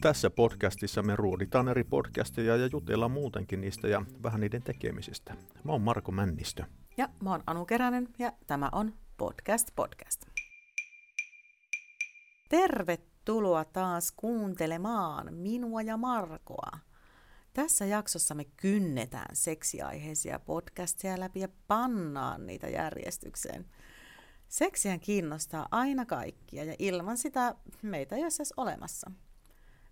Tässä podcastissa me ruoditaan eri podcasteja ja jutellaan muutenkin niistä ja vähän niiden tekemisistä. Mä oon Marko Männistö. Ja mä oon Anu Keränen ja tämä on Podcast Podcast. Tervetuloa taas kuuntelemaan minua ja Markoa. Tässä jaksossa me kynnetään seksiaiheisia podcasteja läpi ja pannaan niitä järjestykseen. Seksihän kiinnostaa aina kaikkia ja ilman sitä meitä ei olisi edes olemassa.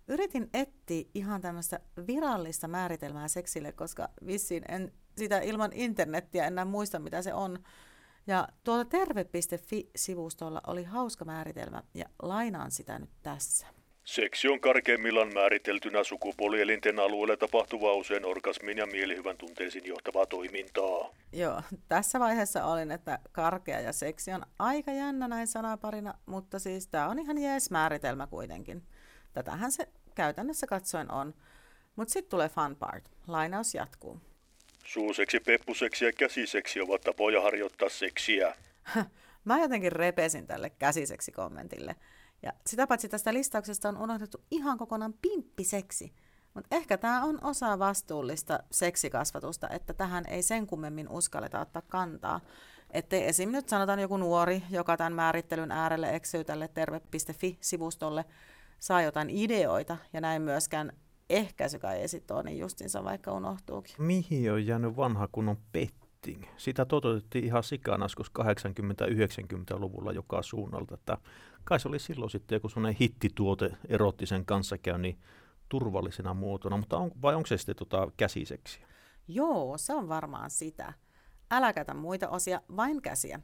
Yritin etsiä ihan tämmöistä virallista määritelmää seksille, koska vissiin en sitä ilman internettiä enää muista, mitä se on. Ja tuolla terve.fi-sivustolla oli hauska määritelmä ja lainaan sitä nyt tässä. Seksi on karkeimmillaan määriteltynä sukupuolielinten alueella tapahtuvaa usein orgasmin ja mielihyvän tunteisiin johtavaa toimintaa. Joo, tässä vaiheessa olin, että karkea ja seksi on aika jännä näin sanaparina, mutta siis tämä on ihan jees määritelmä kuitenkin. Tätähän se käytännössä katsoen on. Mutta sitten tulee fun part. Lainaus jatkuu. Suuseksi, peppuseksi ja käsiseksi ovat tapoja harjoittaa seksiä. Mä jotenkin repesin tälle käsiseksi kommentille. Ja sitä paitsi tästä listauksesta on unohdettu ihan kokonaan pimppiseksi. Mutta ehkä tämä on osa vastuullista seksikasvatusta, että tähän ei sen kummemmin uskalleta ottaa kantaa. Että esim. nyt sanotaan joku nuori, joka tämän määrittelyn äärelle eksyy tälle terve.fi-sivustolle, saa jotain ideoita ja näin myöskään ehkäisy kai esitoo, niin justinsa vaikka unohtuukin. Mihin on jäänyt vanha kunnon petting? Sitä toteutettiin ihan sikanaskus 80-90-luvulla joka suunnalta. Että kai se oli silloin sitten joku sellainen hittituote erottisen kanssakäynnin turvallisena muotona, mutta on, vai onko se sitten tota käsiseksiä? Joo, se on varmaan sitä. Älä käytä muita osia, vain käsiä.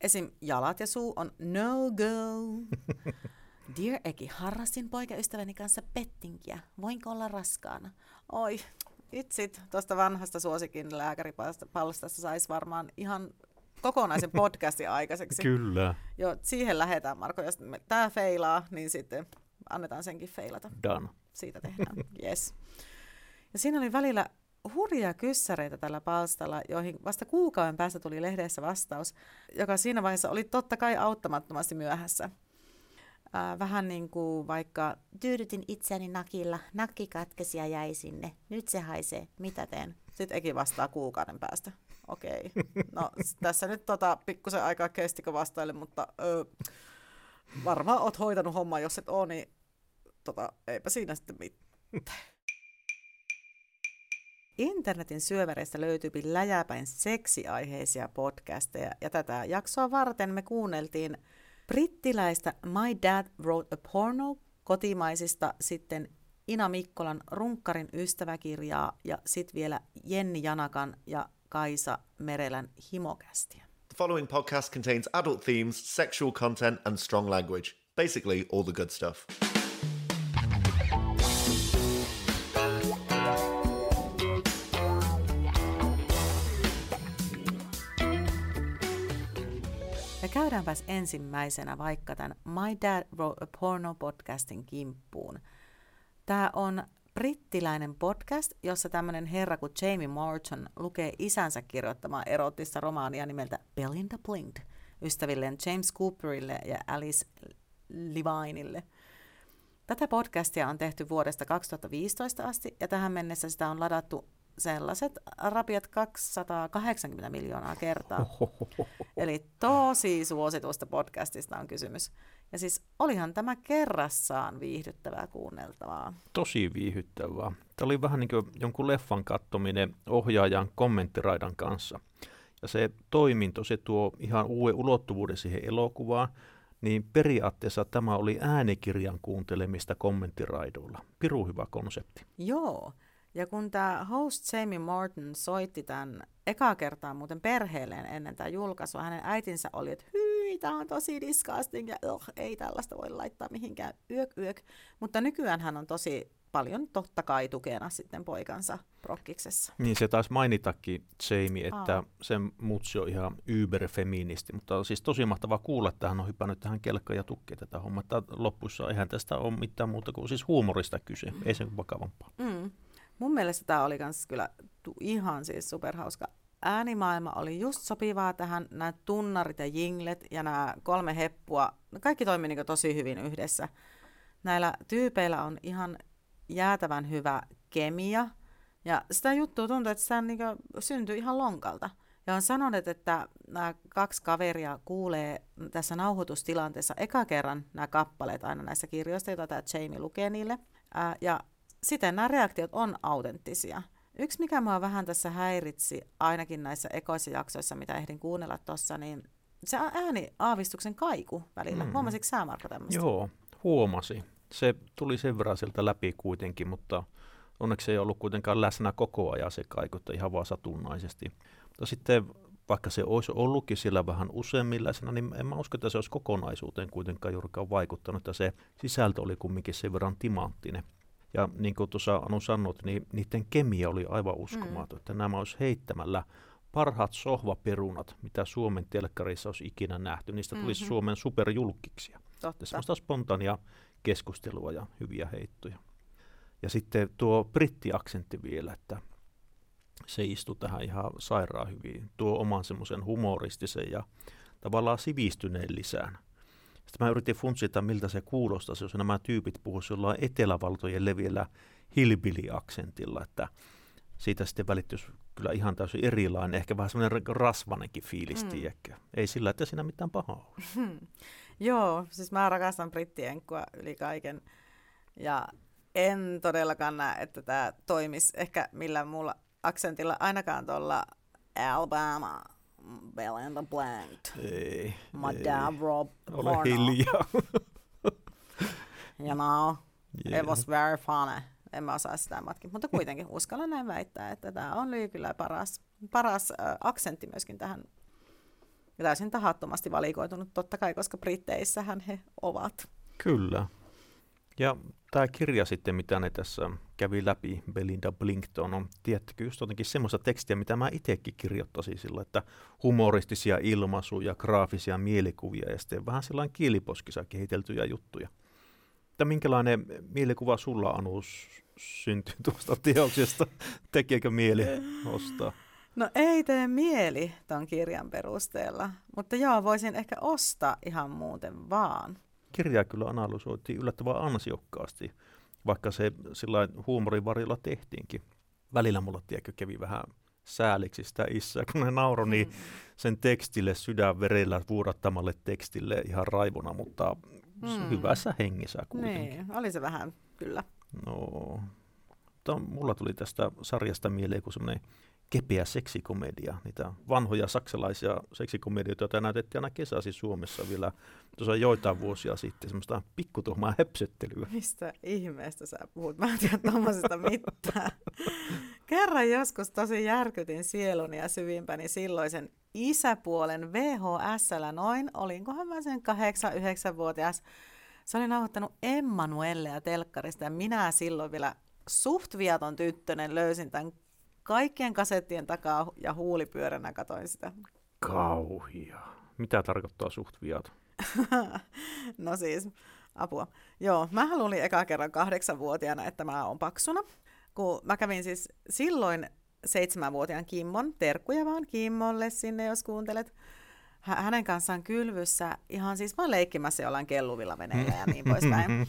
Esim. jalat ja suu on no go. Dear Eki, harrastin poikaystäväni kanssa pettinkiä. Voinko olla raskaana? Oi, itsit tuosta vanhasta suosikin lääkäripalstasta saisi varmaan ihan kokonaisen podcastin aikaiseksi. Kyllä. Joo, siihen lähdetään, Marko. Jos tämä feilaa, niin sitten annetaan senkin feilata. Done. Siitä tehdään, yes. Ja siinä oli välillä hurjia kyssäreitä tällä palstalla, joihin vasta kuukauden päästä tuli lehdessä vastaus, joka siinä vaiheessa oli totta kai auttamattomasti myöhässä. Äh, vähän niin kuin vaikka tyydytin itseäni nakilla, nakki katkesi ja jäi sinne, nyt se haisee, mitä teen? Sitten Eki vastaa kuukauden päästä. Okei, okay. no tässä nyt tota, pikkusen aikaa kestikö vastaille, mutta ö, varmaan oot hoitanut hommaa, jos et ole, niin tota, eipä siinä sitten mitään. Internetin syövereistä löytyy läjäpäin seksiaiheisia podcasteja, ja tätä jaksoa varten me kuunneltiin brittiläistä My Dad Wrote a Porno kotimaisista sitten Ina Mikkolan Runkkarin ystäväkirjaa ja sitten vielä Jenni Janakan ja Kaisa Merelän himokästiä. The following podcast contains adult themes, sexual content and strong language. Basically all the good stuff. käydäänpäs ensimmäisenä vaikka tämän My Dad Wrote a Porno podcastin kimppuun. Tämä on brittiläinen podcast, jossa tämmöinen herra kuin Jamie Morton lukee isänsä kirjoittamaa erottista romaania nimeltä Belinda Blinked ystävilleen James Cooperille ja Alice Levineille. Tätä podcastia on tehty vuodesta 2015 asti ja tähän mennessä sitä on ladattu sellaiset rapiat 280 miljoonaa kertaa. Eli tosi suositusta podcastista on kysymys. Ja siis olihan tämä kerrassaan viihdyttävää kuunneltavaa. Tosi viihdyttävää. Tämä oli vähän niin kuin jonkun leffan kattominen ohjaajan kommenttiraidan kanssa. Ja se toiminto, se tuo ihan uuden ulottuvuuden siihen elokuvaan, niin periaatteessa tämä oli äänikirjan kuuntelemista kommenttiraidoilla. Piru hyvä konsepti. Joo, ja kun tämä host Jamie Morton soitti tämän ekaa kertaa muuten perheelleen ennen tämä julkaisua, hänen äitinsä oli, että hyi, tämä on tosi disgusting ja oh, ei tällaista voi laittaa mihinkään yök yök. Mutta nykyään hän on tosi paljon totta kai tukena sitten poikansa prokkiksessa. Niin se taisi mainitakin Jamie, että Aa. sen mutsi on ihan yberfeministi, mutta on siis tosi mahtavaa kuulla, että hän on hypännyt tähän kelkkaan ja tukkeen tätä hommaa. Lopussa eihän tästä ole mitään muuta kuin siis huumorista kyse, ei sen vakavampaa. Mm. Mun mielestä tämä oli kans kyllä ihan siis superhauska äänimaailma oli just sopivaa tähän, nämä tunnarit ja jinglet ja nämä kolme heppua, kaikki toimi niin tosi hyvin yhdessä. Näillä tyypeillä on ihan jäätävän hyvä kemia, ja sitä juttua tuntuu, että sitä niin syntyy ihan lonkalta. Ja on sanonut, että nämä kaksi kaveria kuulee tässä nauhoitustilanteessa eka kerran nämä kappaleet aina näissä kirjoista, joita tämä Jamie lukee niille. Ää, ja siten nämä reaktiot on autenttisia. Yksi, mikä mua vähän tässä häiritsi, ainakin näissä ekoissa jaksoissa, mitä ehdin kuunnella tuossa, niin se ääni aavistuksen kaiku välillä. Mm. Huomasitko sä, Marko, tämmöistä? Joo, huomasi. Se tuli sen verran sieltä läpi kuitenkin, mutta onneksi ei ollut kuitenkaan läsnä koko ajan se kaiku, ihan vaan satunnaisesti. Mutta sitten vaikka se olisi ollutkin siellä vähän useammillaisena, niin en mä usko, että se olisi kokonaisuuteen kuitenkaan juurikaan vaikuttanut, että se sisältö oli kumminkin sen verran timanttinen. Ja niin kuin tuossa Anu sanoit, niin niiden kemia oli aivan uskomaton, mm. että nämä olisi heittämällä parhaat sohvaperunat, mitä Suomen telkkarissa olisi ikinä nähty. Niistä tulisi mm-hmm. Suomen superjulkiksia. Totta. Semmoista spontaania keskustelua ja hyviä heittoja. Ja sitten tuo brittiaksentti vielä, että se istui tähän ihan sairaan hyvin. Tuo oman semmoisen humoristisen ja tavallaan sivistyneen lisään. Sitten mä yritin funtsita, miltä se kuulostaisi, jos nämä tyypit puhuisivat jollain etelävaltojen leviellä hilbili-aksentilla, että siitä sitten välittyisi kyllä ihan täysin erilainen, ehkä vähän semmoinen rasvanenkin fiilis, mm. Ei sillä, että siinä mitään pahaa ole. Hmm. Joo, siis mä rakastan brittienkua yli kaiken. Ja en todellakaan näe, että tämä toimisi ehkä millään muulla aksentilla, ainakaan tuolla Alabama, Bell and the Blank. Ei. My ei. Rob Ole porno. hiljaa. you know, yeah. it was very funny. En mä osaa sitä matkin, mutta kuitenkin uskallan näin väittää, että tämä on kyllä paras, paras äh, aksentti myöskin tähän ja täysin tahattomasti valikoitunut totta kai, koska Britteissähän he ovat. Kyllä. Ja tämä kirja sitten, mitä ne tässä kävi läpi, Belinda Blinkton, on tiettäkö just jotenkin semmoista tekstiä, mitä mä itsekin kirjoittaisin sillä, että humoristisia ilmaisuja, graafisia mielikuvia ja sitten vähän sellainen kieliposkissa kehiteltyjä juttuja. Että minkälainen mielikuva sulla, Anu, syntyy tuosta teoksesta? Tekeekö mieli ostaa? No ei tee mieli ton kirjan perusteella, mutta joo, voisin ehkä ostaa ihan muuten vaan kirjaa kyllä analysoitiin yllättävän ansiokkaasti, vaikka se sillä huumorin varilla tehtiinkin. Välillä mulla tiedätkö, kävi vähän sääliksi sitä isää, kun ne nauroi niin mm. sen tekstille sydänverellä vuodattamalle tekstille ihan raivona, mutta mm. hyvässä hengessä kuitenkin. Niin, oli se vähän, kyllä. No, mutta mulla tuli tästä sarjasta mieleen kuin semmoinen kepeä seksikomedia, niitä vanhoja saksalaisia seksikomedioita, joita näytettiin aina kesäsi Suomessa vielä tuossa joitain vuosia sitten, semmoista pikkutuhmaa hepsettelyä. Mistä ihmeestä sä puhut? Mä en tiedä tuommoisesta mitään. Kerran joskus tosi järkytin sieluni ja syvimpäni silloisen isäpuolen VHSllä noin, olinkohan mä sen 8-9-vuotias. Se oli nauhoittanut Emmanuellea telkkarista ja minä silloin vielä suht viaton tyttönen löysin tämän kaikkien kasettien takaa ja huulipyöränä katoin sitä. Kauhia. Mitä tarkoittaa suht viat? no siis, apua. Joo, mä luulin eka kerran kahdeksanvuotiaana, että mä oon paksuna. Kun mä kävin siis silloin seitsemänvuotiaan Kimmon, terkkuja vaan Kimmolle sinne, jos kuuntelet. Hänen kanssaan kylvyssä ihan siis vaan leikkimässä jollain kelluvilla veneillä ja niin poispäin.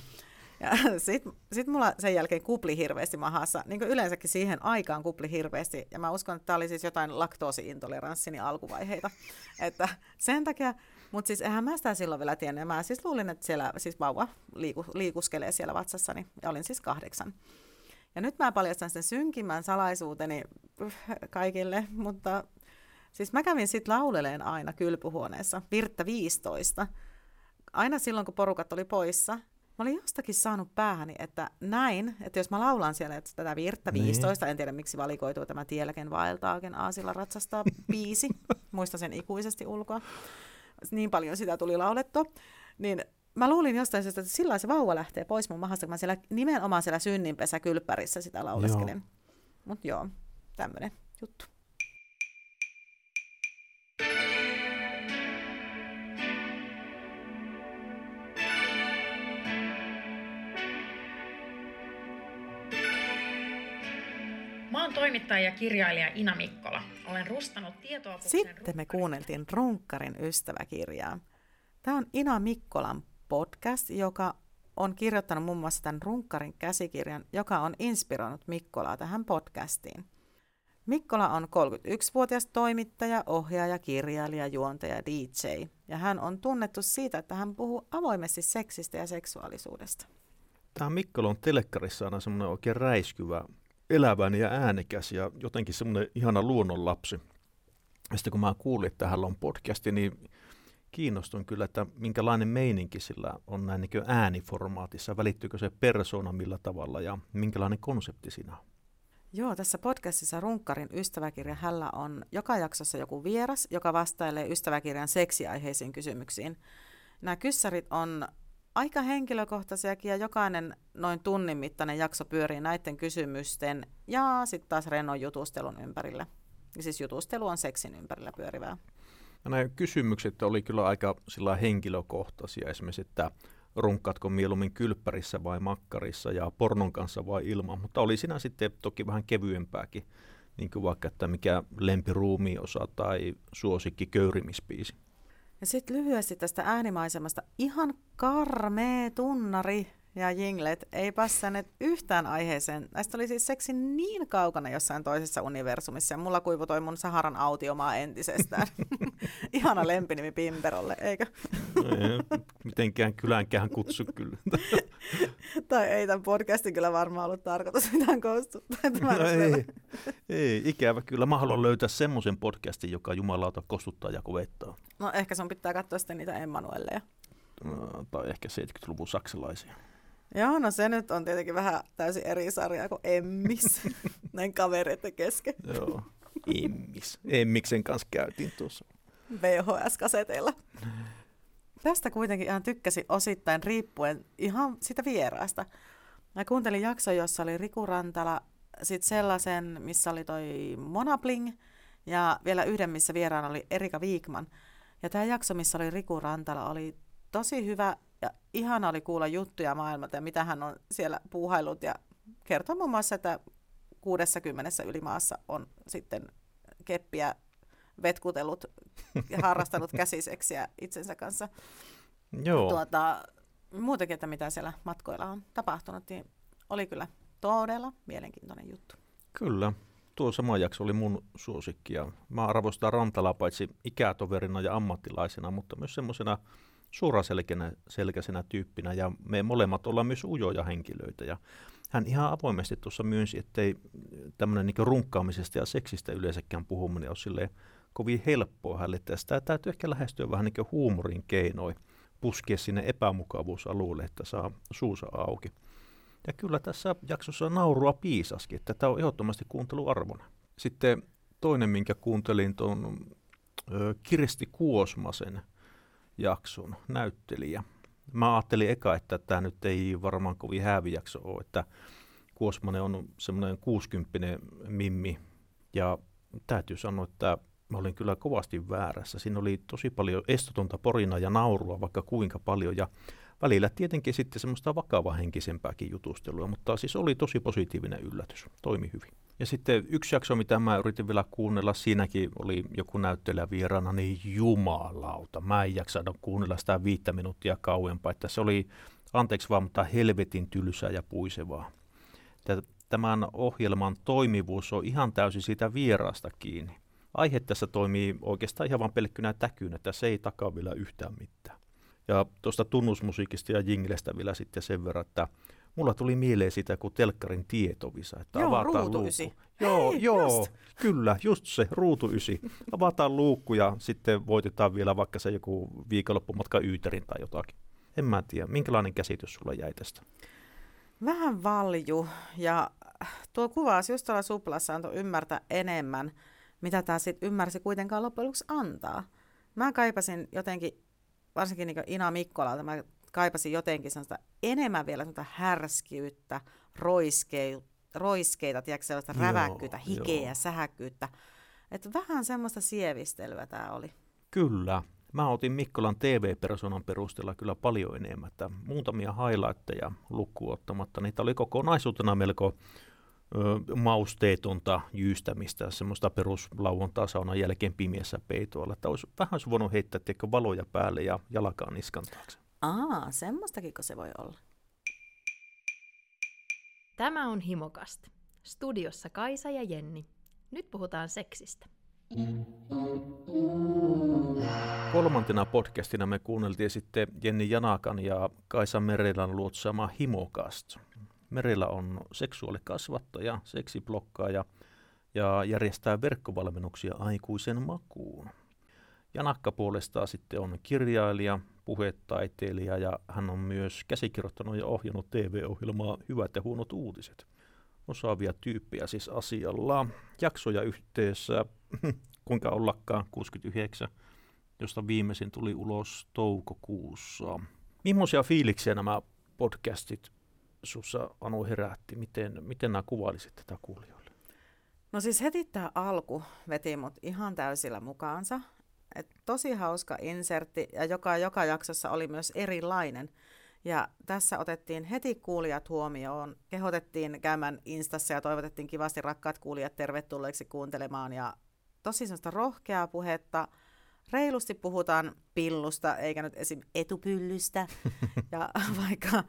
Ja sitten sit mulla sen jälkeen kupli hirveästi mahassa, niin kuin yleensäkin siihen aikaan kupli hirveästi, ja mä uskon, että tämä oli siis jotain laktoosiintoleranssini alkuvaiheita. Että sen takia, mutta siis eihän mä sitä silloin vielä tiennyt, mä siis luulin, että siellä siis vauva liiku, liikuskelee siellä vatsassani, ja olin siis kahdeksan. Ja nyt mä paljastan sen synkimmän salaisuuteni kaikille, mutta siis mä kävin sitten lauleleen aina kylpyhuoneessa, Virtta 15, aina silloin, kun porukat oli poissa, Mä olin jostakin saanut päähäni, että näin, että jos mä laulan siellä että tätä Virtta 15, niin. en tiedä miksi valikoituu tämä Tielken vaeltaaken aasilla ratsastaa biisi, muista sen ikuisesti ulkoa, niin paljon sitä tuli laulettua, niin mä luulin jostain syystä, että sillä se vauva lähtee pois mun mahasta, kun mä siellä nimenomaan siellä synninpesä kylppärissä sitä lauleskelin. Mutta joo, tämmöinen juttu. Toimittaja ja kirjailija Ina Mikkola. Olen rustannut tietoa. Sitten me kuunneltiin Runkkarin ystäväkirjaa. Tämä on Ina Mikkolan podcast, joka on kirjoittanut muun muassa tämän Runkkarin käsikirjan, joka on inspiroinut Mikkolaa tähän podcastiin. Mikkola on 31-vuotias toimittaja, ohjaaja, kirjailija, juontaja, DJ. Ja hän on tunnettu siitä, että hän puhuu avoimesti seksistä ja seksuaalisuudesta. Tämä Mikkola on telekkarissa aina semmoinen oikein räiskyvä, eläväinen ja äänekäs ja jotenkin semmoinen ihana luonnonlapsi. Ja sitten kun mä kuulin, että hänellä on podcasti, niin kiinnostun kyllä, että minkälainen meininki sillä on näin niin ääniformaatissa. Välittyykö se persona millä tavalla ja minkälainen konsepti siinä on? Joo, tässä podcastissa Runkkarin ystäväkirja hällä on joka jaksossa joku vieras, joka vastailee ystäväkirjan seksiaiheisiin kysymyksiin. Nämä kyssärit on aika henkilökohtaisiakin ja jokainen noin tunnin mittainen jakso pyörii näiden kysymysten ja sitten taas rennon jutustelun ympärillä. Ja siis jutustelu on seksin ympärillä pyörivää. Ja nämä kysymykset oli kyllä aika sillä henkilökohtaisia. Esimerkiksi, että runkkaatko mieluummin kylppärissä vai makkarissa ja pornon kanssa vai ilman. Mutta oli siinä sitten toki vähän kevyempääkin, niin kuin vaikka, että mikä lempiruumiosa tai suosikki köyrimispiisi. Ja sitten lyhyesti tästä äänimaisemasta. Ihan karmee tunnari ja jinglet ei passanneet yhtään aiheeseen. Näistä oli siis seksi niin kaukana jossain toisessa universumissa ja mulla kuivui mun Saharan autiomaa entisestään. Ihana lempinimi Pimperolle, eikö? No mitenkään kylänkään kutsu kyllä. tai ei tämän podcastin kyllä varmaan ollut tarkoitus mitään koostuttaa. No ei, ei, ikävä kyllä. Mä haluan löytää semmoisen podcastin, joka jumalauta kostuttaa ja kovettaa. No ehkä sun pitää katsoa sitten niitä Emmanuelleja. No, tai ehkä 70-luvun saksalaisia. Joo, no se nyt on tietenkin vähän täysin eri sarja kuin Emmis, näin kavereiden kesken. Joo, Emmis. Emmiksen kanssa käytiin tuossa. VHS-kaseteilla. Tästä kuitenkin ihan tykkäsin osittain riippuen ihan sitä vieraasta. Mä kuuntelin jakson, jossa oli Riku Rantala, sitten sellaisen, missä oli toi Monabling, ja vielä yhden, missä vieraana oli Erika Viikman. Ja tämä jakso, missä oli Riku Rantala, oli tosi hyvä ja ihana oli kuulla juttuja maailmalta ja mitä hän on siellä puuhailut ja kertoo muun muassa, että 60 ylimaassa on sitten keppiä vetkutellut ja harrastanut käsiseksiä itsensä kanssa. Joo. Tuota, muutenkin, että mitä siellä matkoilla on tapahtunut, niin oli kyllä todella mielenkiintoinen juttu. Kyllä. Tuo sama jakso oli mun suosikki ja mä arvostan Rantalaa paitsi ikätoverina ja ammattilaisena, mutta myös semmoisena suoraselkäisenä tyyppinä ja me molemmat ollaan myös ujoja henkilöitä. Ja hän ihan avoimesti tuossa myönsi, ettei tämmöinen niin runkkaamisesta ja seksistä yleensäkään puhuminen ole silleen kovin helppoa hänelle. Tästä täytyy ehkä lähestyä vähän niin huumorin keinoin, puskea sinne epämukavuusalueelle, että saa suusa auki. Ja kyllä tässä jaksossa naurua piisaskin, että tämä on ehdottomasti kuunteluarvona. Sitten toinen, minkä kuuntelin, on Kirsti Kuosmasen jakson näyttelijä. Mä ajattelin eka, että tämä nyt ei varmaan kovin häävijakso ole, että Kuosmanen on semmoinen 60 mimmi ja täytyy sanoa, että mä olin kyllä kovasti väärässä. Siinä oli tosi paljon estotonta porina ja naurua vaikka kuinka paljon ja välillä tietenkin sitten semmoista vakavahenkisempääkin jutustelua, mutta siis oli tosi positiivinen yllätys. Toimi hyvin. Ja sitten yksi jakso, mitä mä yritin vielä kuunnella, siinäkin oli joku näyttelijä vieraana, niin jumalauta. Mä en jaksanut kuunnella sitä viittä minuuttia kauempaa, että se oli, anteeksi vaan, mutta helvetin tylsää ja puisevaa. Tämän ohjelman toimivuus on ihan täysin siitä vieraasta kiinni. Aihe tässä toimii oikeastaan ihan vain pelkkynä täkynä, että se ei takaa vielä yhtään mitään. Ja tuosta tunnusmusiikista ja jinglestä vielä sitten sen verran, että mulla tuli mieleen sitä kuin telkkarin tietovisa, että joo, avataan ruutu luukku. Joo, Hei, joo, just. kyllä, just se, ruutu ysi. Avataan luukku ja sitten voitetaan vielä vaikka se joku viikonloppumatka Yyterin tai jotakin. En mä tiedä, minkälainen käsitys sulla jäi tästä? Vähän valju ja tuo kuvaus just tuolla suplassa antoi ymmärtää enemmän, mitä tämä sitten ymmärsi kuitenkaan loppujen lopuksi antaa. Mä kaipasin jotenkin, varsinkin niin Ina Mikkolalta, mä kaipasin jotenkin sellaista enemmän vielä sellaista härskiyttä, roiskeita, roiskeita tiedätkö, sellaista Joo, räväkkyyttä, hikeä joo. sähäkkyyttä. Että vähän semmoista sievistelyä tämä oli. Kyllä. Mä otin Mikkolan TV-persoonan perusteella kyllä paljon enemmän. Että muutamia highlightteja lukkuun ottamatta. Niitä oli kokonaisuutena melko ö, mausteetonta jyystämistä, semmoista peruslauantaa saunan jälkeen pimiässä peitoilla. Että olisi vähän olisi voinut heittää tiedätkö, valoja päälle ja jalkaan niskan taakse. Aa, semmoistakin se voi olla. Tämä on Himokast. Studiossa Kaisa ja Jenni. Nyt puhutaan seksistä. Kolmantena podcastina me kuunneltiin sitten Jenni Janakan ja Kaisa Merelän luotsaama Himokast. Merellä on seksuaalikasvattaja, seksiblokkaaja ja järjestää verkkovalmennuksia aikuisen makuun. Janakka puolestaan sitten on kirjailija, puhetaiteilija ja hän on myös käsikirjoittanut ja ohjannut TV-ohjelmaa Hyvät ja huonot uutiset. Osaavia tyyppejä siis asialla. Jaksoja yhteensä, kuinka ollakaan, 69, josta viimeisin tuli ulos toukokuussa. Millaisia fiiliksiä nämä podcastit sussa Anu herätti? Miten, miten nämä kuvailisit tätä kuulijoille? No siis heti tämä alku veti mut ihan täysillä mukaansa. Et tosi hauska insertti ja joka, joka jaksossa oli myös erilainen. Ja tässä otettiin heti kuulijat huomioon, kehotettiin käymään Instassa ja toivotettiin kivasti rakkaat kuulijat tervetulleeksi kuuntelemaan. Ja tosi sellaista rohkeaa puhetta, reilusti puhutaan pillusta eikä nyt esim. etupyllystä. ja vaikka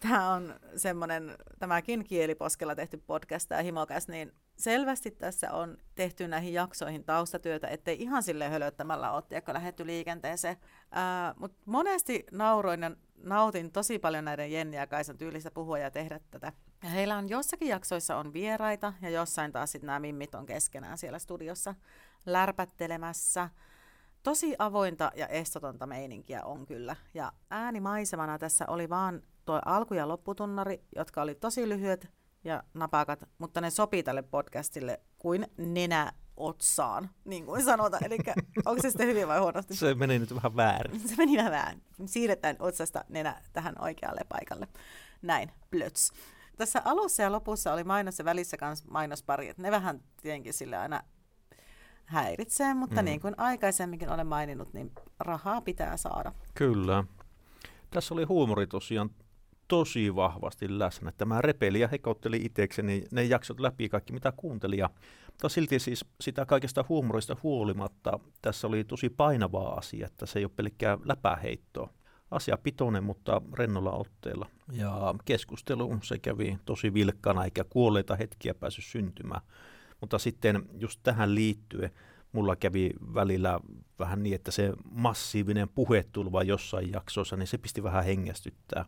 tämä on semmoinen, tämäkin kieliposkella tehty podcast, tämä himokas, niin selvästi tässä on tehty näihin jaksoihin taustatyötä, ettei ihan sille hölöttämällä ole tiedätkö, lähetty liikenteeseen. Mutta monesti nauroin ja nautin tosi paljon näiden Jenni ja Kaisan tyylistä puhua ja tehdä tätä. Ja heillä on jossakin jaksoissa on vieraita ja jossain taas sitten nämä mimmit on keskenään siellä studiossa lärpättelemässä. Tosi avointa ja estotonta meininkiä on kyllä. Ja äänimaisemana tässä oli vaan tuo alku- ja lopputunnari, jotka oli tosi lyhyet ja napakat, mutta ne sopii tälle podcastille kuin nenä otsaan, niin kuin sanotaan. Eli onko se sitten hyvin vai huonosti? Se meni nyt vähän väärin. Se meni vähän väärin. Siirretään otsasta nenä tähän oikealle paikalle. Näin, plöts. Tässä alussa ja lopussa oli mainos ja välissä myös mainospari. Ne vähän tietenkin sille aina häiritsee, mutta mm. niin kuin aikaisemminkin olen maininnut, niin rahaa pitää saada. Kyllä. Tässä oli huumori tosiaan tosi vahvasti läsnä. Tämä repeli ja hekotteli itsekseni ne jaksot läpi kaikki, mitä kuunteli. Ja, mutta silti siis sitä kaikesta huumorista huolimatta tässä oli tosi painavaa asia, että se ei ole pelkkää läpäheittoa. Asia pitoinen, mutta rennolla otteella. Ja keskustelu se kävi tosi vilkkana, eikä kuolleita hetkiä päässyt syntymään. Mutta sitten just tähän liittyen mulla kävi välillä vähän niin, että se massiivinen puhetulva jossain jaksossa, niin se pisti vähän hengästyttää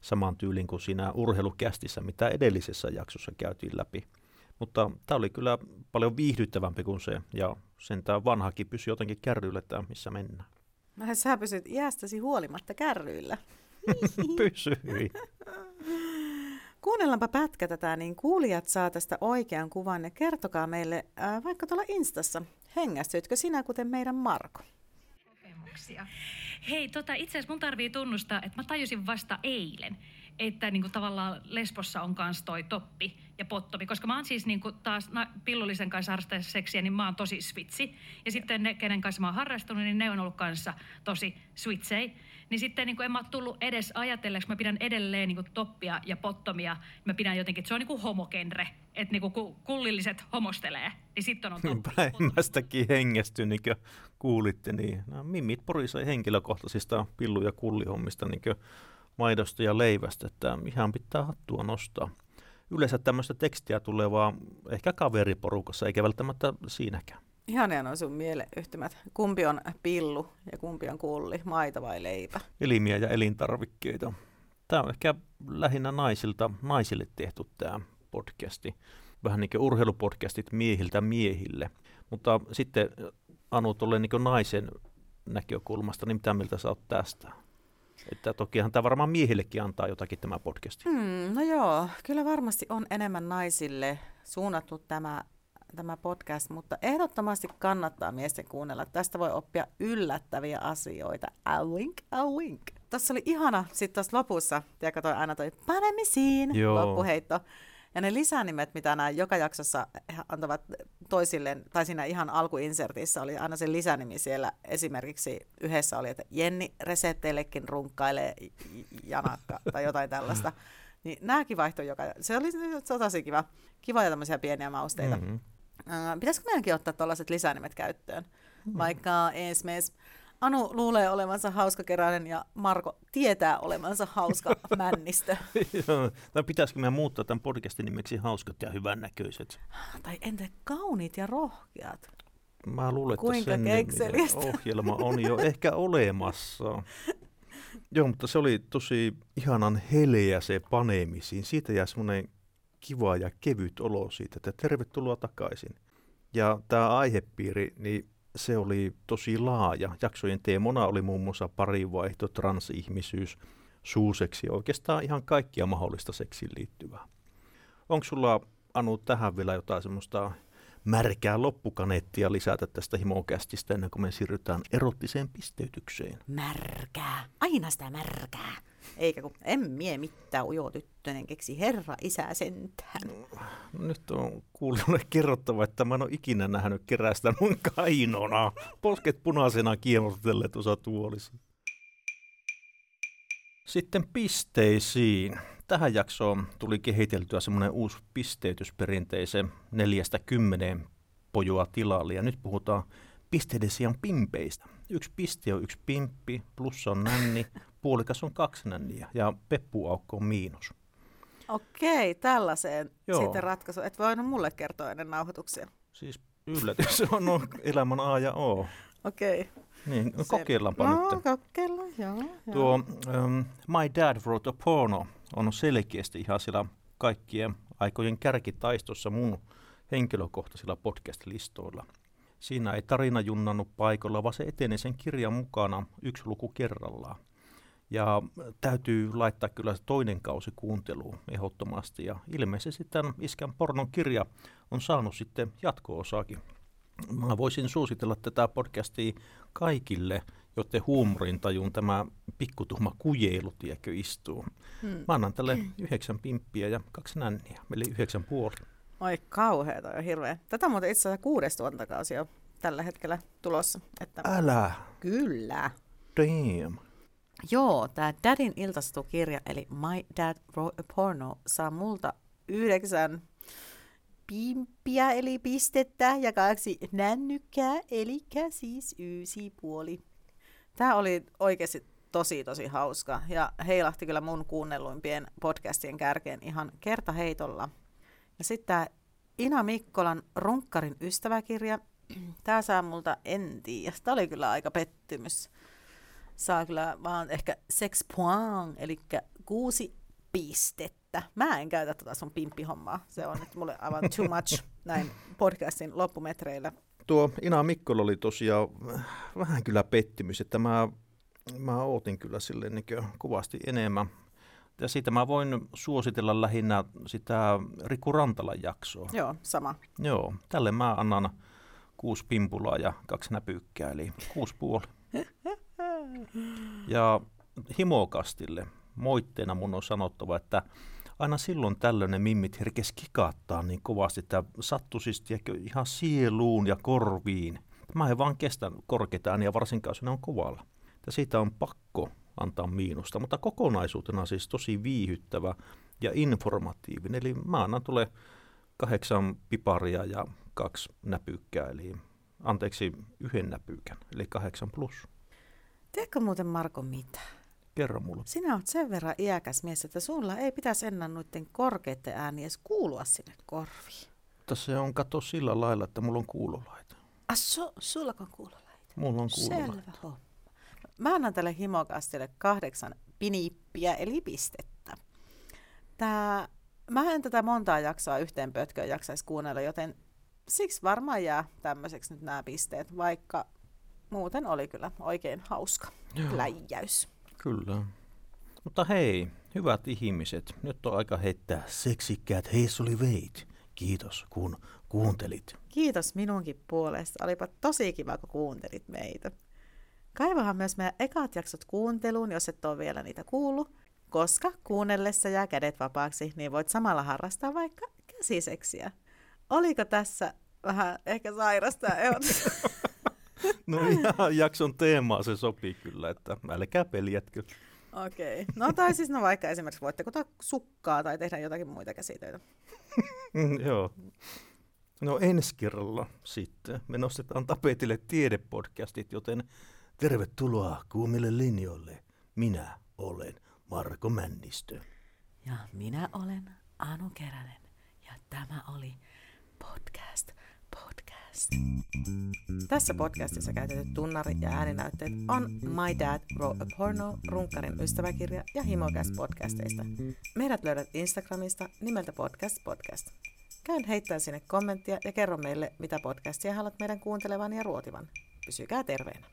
saman tyylin kuin siinä urheilukästissä, mitä edellisessä jaksossa käytiin läpi. Mutta tämä oli kyllä paljon viihdyttävämpi kuin se, ja sen tämä vanhakin pysyi jotenkin kärryillä, että missä mennään. Mä sä pysyt iästäsi huolimatta kärryillä. Pysyi. Kuunnellaanpa pätkä tätä, niin kuulijat saa tästä oikean kuvan ja kertokaa meille ää, vaikka tuolla Instassa. Hengästyitkö sinä kuten meidän Marko? Kokemuksia. Hei, tota, itse asiassa mun tarvii tunnustaa, että mä tajusin vasta eilen, että niin kuin, tavallaan Lesbossa on kans toi toppi ja pottomi, koska mä oon siis niin kuin, taas na, pillullisen kanssa harrastaessa seksiä, niin mä oon tosi switsi. Ja sitten ne, kenen kanssa mä oon harrastunut, niin ne on ollut kanssa tosi switsei. Niin sitten niin kuin, en mä tullut edes ajatelleeksi, mä pidän edelleen niin kuin, toppia ja pottomia, mä pidän jotenkin, että se on niin kuin homogenre, että niin kuin, kullilliset homostelee, niin sitten on toppi. Päimmästäkin hengästy, niin kuin kuulitte, niin no, Mimmit porisoi henkilökohtaisista pillu- ja kullihommista niin maidosta ja leivästä, että ihan pitää hattua nostaa. Yleensä tämmöistä tekstiä tulee vaan ehkä kaveriporukassa, eikä välttämättä siinäkään. Ihania noin sun mieleyhtymät. Kumpi on pillu ja kumpi on kulli, maito vai leipä? Elimiä ja elintarvikkeita. Tämä on ehkä lähinnä naisilta, naisille tehty tämä podcasti. Vähän niin kuin urheilupodcastit miehiltä miehille. Mutta sitten Anu tulee niin naisen näkökulmasta, niin mitä mieltä sä oot tästä? Että tokihan tämä varmaan miehillekin antaa jotakin tämä podcasti. Hmm, no joo, kyllä varmasti on enemmän naisille suunnattu tämä, tämä podcast, mutta ehdottomasti kannattaa miesten kuunnella. Tästä voi oppia yllättäviä asioita. A wink, a wink. Tässä oli ihana sitten tuossa lopussa, tiedätkö toi aina toi panemisiin Joo. loppuheitto. Ja ne lisänimet, mitä nämä joka jaksossa antavat toisilleen, tai siinä ihan alkuinsertissä oli aina se lisänimi siellä. Esimerkiksi yhdessä oli, että Jenni resepteillekin runkkailee janakka tai jotain tällaista. Niin nämäkin vaihtoi joka... Se oli, se tosi kiva. Kivoja tämmöisiä pieniä mausteita. Mm-hmm. Uh, pitäisikö meidänkin ottaa tuollaiset lisänimet käyttöön? Mm-hmm. Vaikka esimerkiksi Anu luulee olevansa hauska keräinen ja Marko tietää olevansa hauska männistö. Joo, tai pitäisikö meidän muuttaa tämän podcastin nimeksi hauskat ja hyvännäköiset? Tai entä kauniit ja rohkeat? Mä luulen, että Kuinka sen kekseliästä. ohjelma on jo ehkä olemassa. Joo, mutta se oli tosi ihanan heleä se paneemisiin. Siitä jää semmoinen kiva ja kevyt olo siitä, että tervetuloa takaisin. Ja tämä aihepiiri, niin se oli tosi laaja. Jaksojen teemona oli muun muassa parivaihto, transihmisyys, suuseksi oikeastaan ihan kaikkia mahdollista seksiin liittyvää. Onko sulla, Anu, tähän vielä jotain semmoista märkää loppukaneettia lisätä tästä himokästistä ennen kuin me siirrytään erottiseen pisteytykseen? Märkää. Aina sitä märkää. Eikä kun en mie mitään ujo tyttönen keksi herra isä sentään. No, nyt on kuulijoille kerrottava, että mä en ole ikinä nähnyt kerästä mun kainona. Posket punaisena kiemurtelle tuossa tuolissa. Sitten pisteisiin. Tähän jaksoon tuli kehiteltyä semmoinen uusi pisteytysperinteisen neljästä kymmeneen pojoa tilalle. Ja nyt puhutaan pisteiden sijaan pimpeistä. Yksi piste on yksi pimppi, plussa on nänni, puolikas on kaksi nänniä ja peppuaukko on miinus. Okei, tällaiseen Joo. sitten ratkaisu. Et voinut mulle kertoa ennen nauhoituksia. Siis yllätys, se on no, elämän A ja O. Okei. Niin, Se- kokeillaanpa no, nyt. kokeillaan, joo. joo. Tuo um, My Dad Wrote a Porno on selkeästi ihan siellä kaikkien aikojen kärkitaistossa mun henkilökohtaisilla podcast-listoilla. Siinä ei tarina junnannut paikalla, vaan se eteni sen kirjan mukana yksi luku kerrallaan. Ja täytyy laittaa kyllä se toinen kausi kuunteluun ehdottomasti. Ja ilmeisesti tämän Iskän pornon kirja on saanut sitten jatko-osaakin. Mä voisin suositella tätä podcastia kaikille, joiden huumorintajun tämä pikkutuhma kujeilu, tiedätkö, istuu. Hmm. Mä annan tälle yhdeksän pimppiä ja kaksi nänniä, eli yhdeksän puoli. Oi kauheeta ja hirveä. Tätä on muuten itse asiassa kuudes tuotantokausi jo tällä hetkellä tulossa. Että... Älä, Kyllä. damn. Joo, tämä Dadin iltastukirja, eli My Dad Wrote a Porno, saa multa yhdeksän pimppiä, eli pistettä, ja kaksi nännykkää, eli siis ysi puoli. Tämä oli oikeasti tosi, tosi hauska, ja heilahti kyllä mun kuunnelluimpien podcastien kärkeen ihan kertaheitolla. Ja sitten tämä Ina Mikkolan Runkkarin ystäväkirja, tämä saa multa en tiedä. Tämä oli kyllä aika pettymys saa kyllä vaan ehkä sex point, eli kuusi pistettä. Mä en käytä tota sun pimppihommaa. Se on nyt mulle aivan too much näin podcastin loppumetreillä. Tuo Ina Mikkola oli tosiaan vähän kyllä pettymys, että mä, mä ootin kyllä sille niin kovasti enemmän. Ja siitä mä voin suositella lähinnä sitä Riku Rantalan jaksoa. Joo, sama. Joo, tälle mä annan kuusi pimpulaa ja kaksi näpykkää, eli kuusi puoli. Ja himokastille moitteena mun on sanottava, että aina silloin tällöin ne mimmit herkes kikattaa niin kovasti, että sattui siis ihan sieluun ja korviin. Mä en vaan kestä korkeita ääniä, varsinkaan jos ne on kovalla. Ja siitä on pakko antaa miinusta, mutta kokonaisuutena siis tosi viihyttävä ja informatiivinen. Eli mä annan tulee kahdeksan piparia ja kaksi näpykkää, eli anteeksi yhden näpykän, eli kahdeksan plus. Tiedätkö muuten Marko mitä? Kerro mulle. Sinä olet sen verran iäkäs mies, että sulla ei pitäisi enää noiden korkeiden ääniä edes kuulua sinne korviin. Mutta se on kato sillä lailla, että mulla on kuulolaite. Ah, su, sulla on kuulolaite. Mulla on kuulolaite. Selvä homma. Mä annan tälle himokastille kahdeksan pinippiä, eli pistettä. Tää, mä en tätä montaa jaksoa yhteen pötköön jaksaisi kuunnella, joten siksi varmaan jää tämmöiseksi nyt nämä pisteet, vaikka muuten oli kyllä oikein hauska Joo. läjäys. Kyllä. Mutta hei, hyvät ihmiset, nyt on aika heittää seksikkäät heisuliveit. Kiitos, kun kuuntelit. Kiitos minunkin puolesta. Olipa tosi kiva, kun kuuntelit meitä. Kaivahan myös meidän ekat jaksot kuunteluun, jos et ole vielä niitä kuullut, koska kuunnellessa jää kädet vapaaksi, niin voit samalla harrastaa vaikka käsiseksiä. Oliko tässä vähän ehkä sairasta? No ihan jakson teemaa se sopii kyllä, että älkää peljätkö. Okei. Okay. No tai siis no vaikka esimerkiksi voitte kuttaa sukkaa tai tehdä jotakin muita käsitöitä. Joo. No ensi kerralla sitten me nostetaan tapetille tiedepodcastit, joten tervetuloa kuumille linjoille. Minä olen Marko Männistö. Ja minä olen Anu Keränen. Ja tämä oli podcast, podcast. Tässä podcastissa käytetyt tunnari- ja ääninäytteet on My Dad Wrote a Porno, Runkkarin ystäväkirja ja Himocast podcasteista. Meidät löydät Instagramista nimeltä Podcast Podcast. Käyn heittää sinne kommenttia ja kerro meille, mitä podcastia haluat meidän kuuntelevan ja ruotivan. Pysykää terveenä.